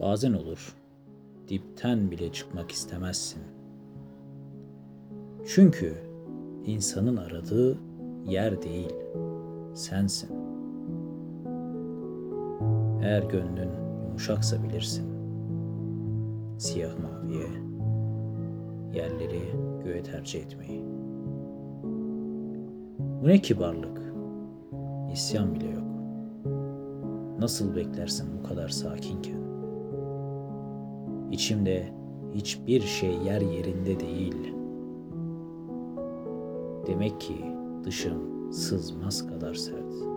Bazen olur, dipten bile çıkmak istemezsin. Çünkü insanın aradığı yer değil, sensin. Eğer gönlün yumuşaksa bilirsin. Siyah maviye, yerleri göğe tercih etmeyi. Bu ne kibarlık, isyan bile yok. Nasıl beklersin bu kadar sakinken? İçimde hiçbir şey yer yerinde değil. Demek ki dışım sızmaz kadar sert.